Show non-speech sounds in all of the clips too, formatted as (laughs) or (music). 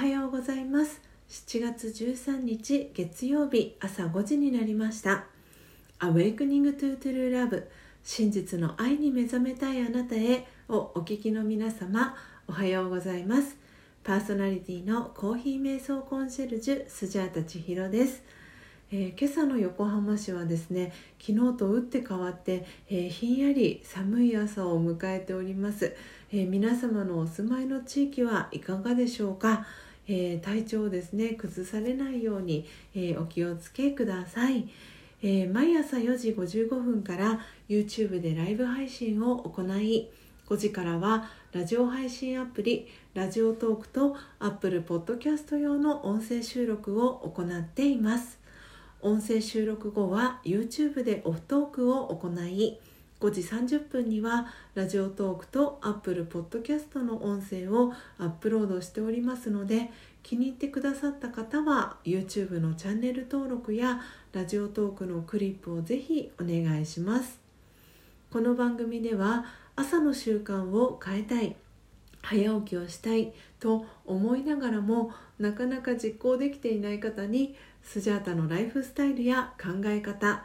はようございます。7月13日月曜日朝5時になりました。Awakening to True Love 真実の愛に目覚めたいあなたへをお聞きの皆様おはようございます。パーソナリティのコーヒー瞑想コンシェルジュスジャータ千尋です。えー、今朝の横浜市はですね昨日と打って変わって、えー、ひんやり寒い朝を迎えております、えー、皆様のお住まいの地域はいかがでしょうか、え体調をですね崩されないように、えお気をつけください、え毎朝4時55分から YouTube でライブ配信を行い5時からはラジオ配信アプリラジオトークと Apple Podcast 用の音声収録を行っています。音声収録後は YouTube でオフトークを行い5時30分にはラジオトークと Apple Podcast の音声をアップロードしておりますので気に入ってくださった方は YouTube のチャンネル登録やラジオトークのクリップをぜひお願いします。この番組では朝の習慣を変えたい早起きをしたいと思いながらもなかなか実行できていない方にスジャータのライフスタイルや考え方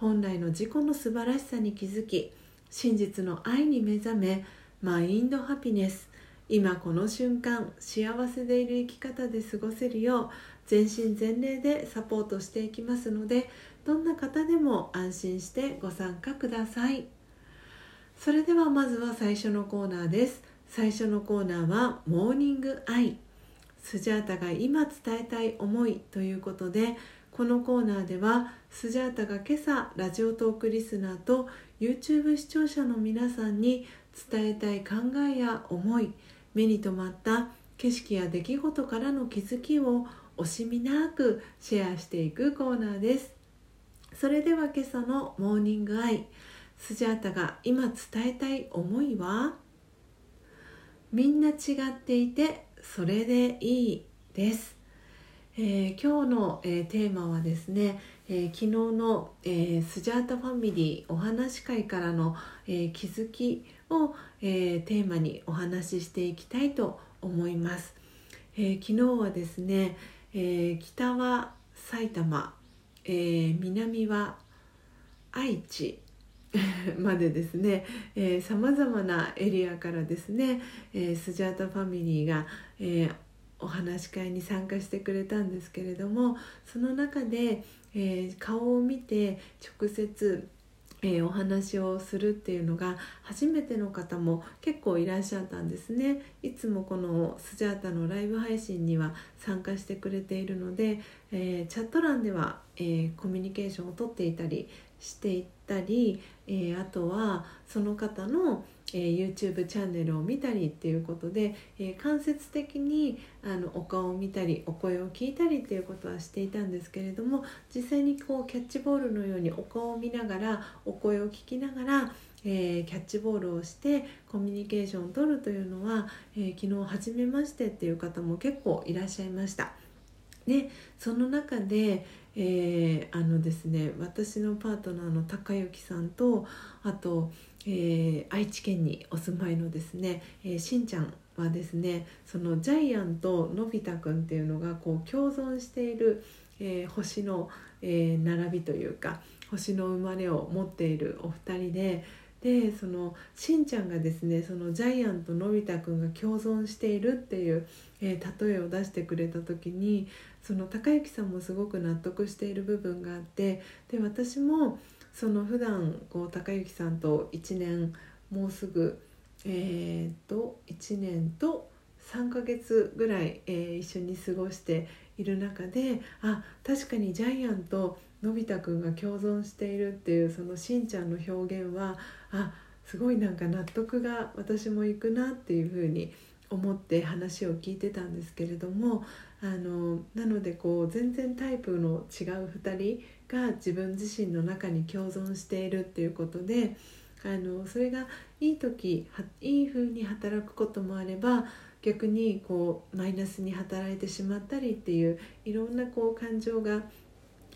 本来の自己の素晴らしさに気づき真実の愛に目覚めマインドハピネス。今この瞬間幸せでいる生き方で過ごせるよう全身全霊でサポートしていきますのでどんな方でも安心してご参加ください。それではまずは最初のコーナーです。最初のコーナーはモーニングアイ。スジャータが今伝えたい思いということでこのコーナーではスジャータが今朝ラジオトークリスナーと YouTube 視聴者の皆さんに伝えたい考えや思い目に留まった景色や出来事からの気づきを惜しみなくシェアしていくコーナーです。それでは今朝のモーニングアイスジャータが今伝えたい思いは？みんな違っていてそれでいいです、えー、今日の、えー、テーマはですね、えー、昨日の、えスジャータファミリーお話会からの、え気づきを、えテーマにお話ししていきたいと思います、え昨日はですね、え北は埼玉、え南は愛知 (laughs) までですねさまざまなエリアからですね、え、スジャータファミリーが、えー、お話し会に参加してくれたんですけれどもその中で、えー、顔を見て直接えー、お話をするっていうのが初めての方も結構いらっしゃったんですね。いつもこのスジャータのライブ配信には参加してくれているので、えー、チャット欄では、えー、コミュニケーションをとっていたりしていったり、えあとはその方のえー、YouTube チャンネルを見たりっていうことで、えー、間接的にあのお顔を見たりお声を聞いたりっていうことはしていたんですけれども実際にこうキャッチボールのようにお顔を見ながらお声を聞きながら、えー、キャッチボールをしてコミュニケーションを取るというのは、え昨日初めましてっていう方も結構いらっしゃいました。でその中で、えー、あのですね私のパートナーの高之さんとあとえー、愛知県にお住まいのですね、えー、しんちゃんはですねそのジャイアンとのび太くんっていうのがこう共存している、えー、星の、え並びというか星の生まれを持っているお二人ででそのしんちゃんがですねそのジャイアンとのび太くんが共存しているっていう、え例えを出してくれた時にその高之さんもすごく納得している部分があってで私もその普段こう高之さんと1年もうすぐえー、と1年と3ヶ月ぐらい、えー、一緒に過ごしている中であ確かにジャイアンとのび太くんが共存しているっていうそのしんちゃんの表現はあすごいなんか納得が私もいくなっていうふうに思思って話を聞いてたんですけれどもあのなのでこう全然タイプの違う2人が自分自身の中に共存しているっていうことであのそれがいい時いい風に働くこともあれば逆にこうマイナスに働いてしまったりっていういろんなこう感情が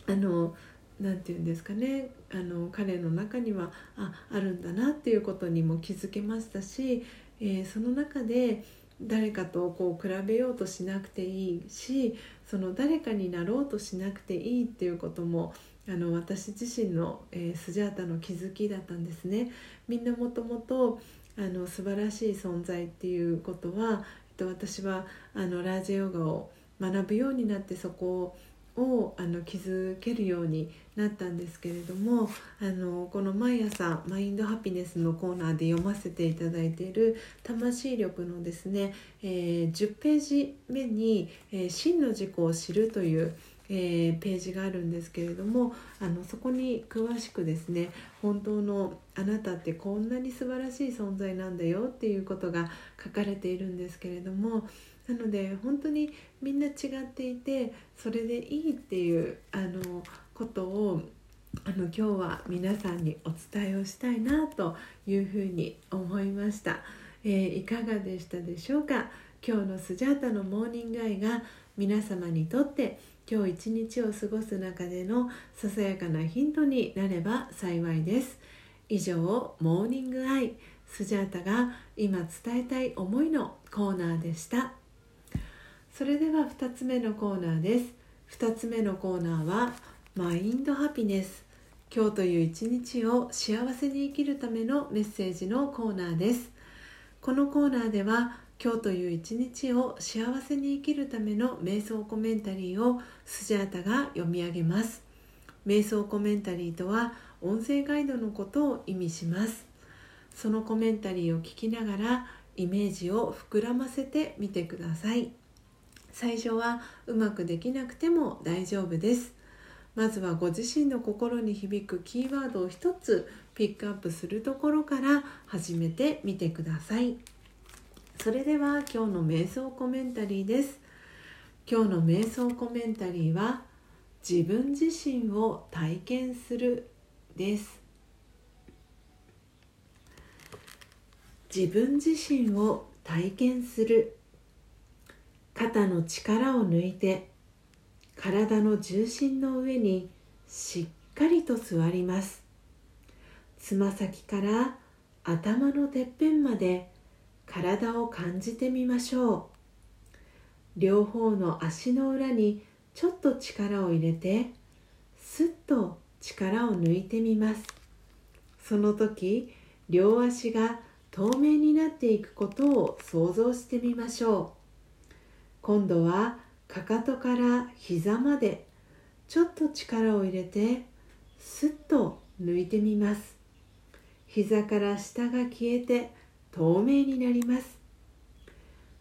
あのなて言うんですかねあの彼の中にはああるんだなっていうことにも気づけましたし、えー、その中で誰かとこう比べようとしなくていいしその誰かになろうとしなくていいっていうこともあの私自身の、えー、スジャータの気づきだったんですね。みんなもともとあの素晴らしい存在っていうことは、えっと、私はあのラージヨガを学ぶようになってそこををあの気づけるようになったんですけれどもあのこの毎朝マインドハピネスのコーナーで読ませていただいている魂力のですね、えー、10ページ目に、えー、真の自己を知るというえー、ページがあるんですけれどもあのそこに詳しくですね本当のあなたってこんなに素晴らしい存在なんだよっていうことが書かれているんですけれどもなので本当にみんな違っていてそれでいいっていうあのことをあの今日は皆さんにお伝えをしたいなというふうに思いました、えー、いかがでしたでしょうか？今日のスジャータのモーニングアイが皆様にとって今日一日を過ごす中でのささやかなヒントになれば幸いです。以上モーニングアイ。スジャータが今伝えたい思いのコーナーでした。それでは2つ目のコーナーです。2つ目のコーナーはマインドハピネス。今日という一日を幸せに生きるためのメッセージのコーナーです。このコーナーでは今日という一日を幸せに生きるための瞑想コメンタリーをスジャータが読み上げます。瞑想コメンタリーとは音声ガイドのことを意味します。そのコメンタリーを聞きながらイメージを膨らませてみてください。最初はうまくできなくても大丈夫です。まずはご自身の心に響くキーワードを一つピックアップするところから始めてみてください。それでは今日の瞑想コメンタリーです。今日の瞑想コメンタリーは自分自身を体験するです。自分自身を体験する。肩の力を抜いて体の重心の上にしっかりと座ります。つま先から頭のてっぺんまで体を感じてみましょう。両方の足の裏にちょっと力を入れてすっと力を抜いてみます。その時両足が透明になっていくことを想像してみましょう。今度はかかとから膝までちょっと力を入れてすっと抜いてみます。膝から下が消えて透明になります。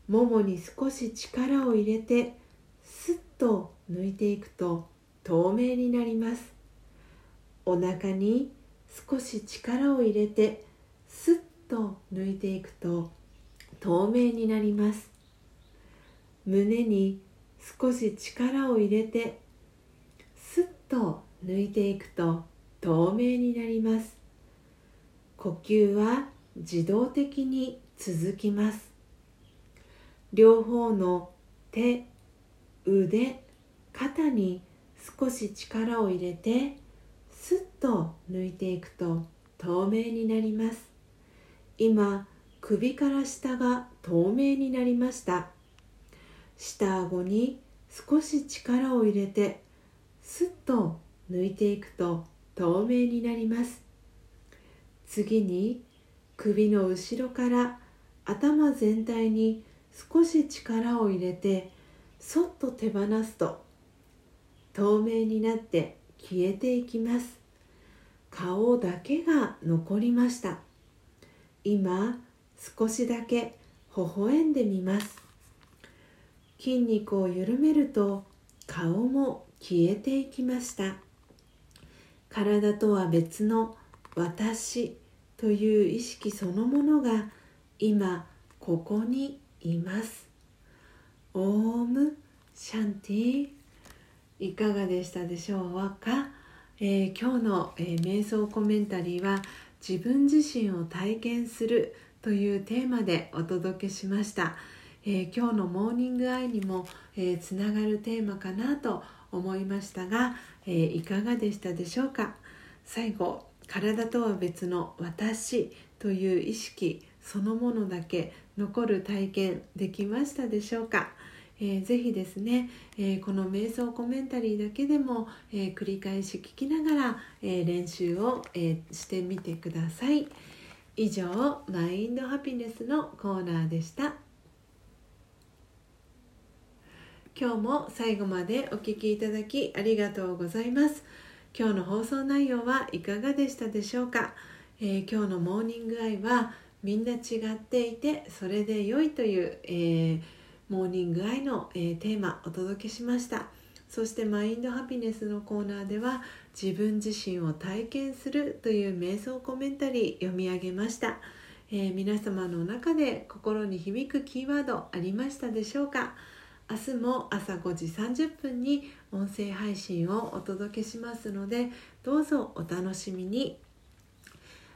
ももに少し力を入れてスッと抜いていくと透明になります。お腹に少し力を入れてスッと抜いていくと透明になります。胸に少し力を入れてスッと抜いていくと透明になります。呼吸は自動的に続きます。両方の手腕肩に少し力を入れてスッと抜いていくと透明になります。今首から下が透明になりました。下顎に少し力を入れてスッと抜いていくと透明になります。次に首の後ろから頭全体に少し力を入れてそっと手放すと透明になって消えていきます。顔だけが残りました。今少しだけ微笑んでみます。筋肉を緩めると顔も消えていきました。体とは別の私。という意識そのものが今ここにいます。オームシャンティ。いかがでしたでしょうか、えー、今日の、えー、瞑想コメンタリーは自分自身を体験するというテーマでお届けしました、えー、今日のモーニングアイにも、えつながるテーマかなと思いましたが、えいかがでしたでしょうか？最後体とは別の私という意識そのものだけ残る体験できましたでしょうか、えー、ぜひですね、えー、この瞑想コメンタリーだけでも、えー、繰り返し聞きながら、え練習を、えしてみてください。以上マインドハピネスのコーナーでした。今日も最後までお聴きいただきありがとうございます。今日の放送内容はいかがでしたでしょうか、え今日のモーニングアイはみんな違っていてそれで良いという、えー、モーニングアイの、えー、テーマお届けしました。そしてマインドハピネスのコーナーでは自分自身を体験するという瞑想コメンタリー読み上げました、え、皆様の中で心に響くキーワードありましたでしょうか？明日も朝5時30分に音声配信をお届けしますのでどうぞお楽しみに。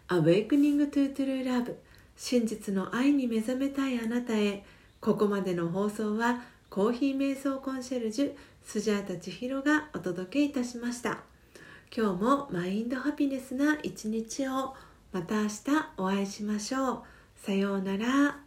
Awakening to True Love 真実の愛に目覚めたいあなたへ。ここまでの放送はコーヒー瞑想コンシェルジュスジャータ千尋がお届けいたしました。今日もマインドハピネスな一日を。また明日お会いしましょう。さようなら。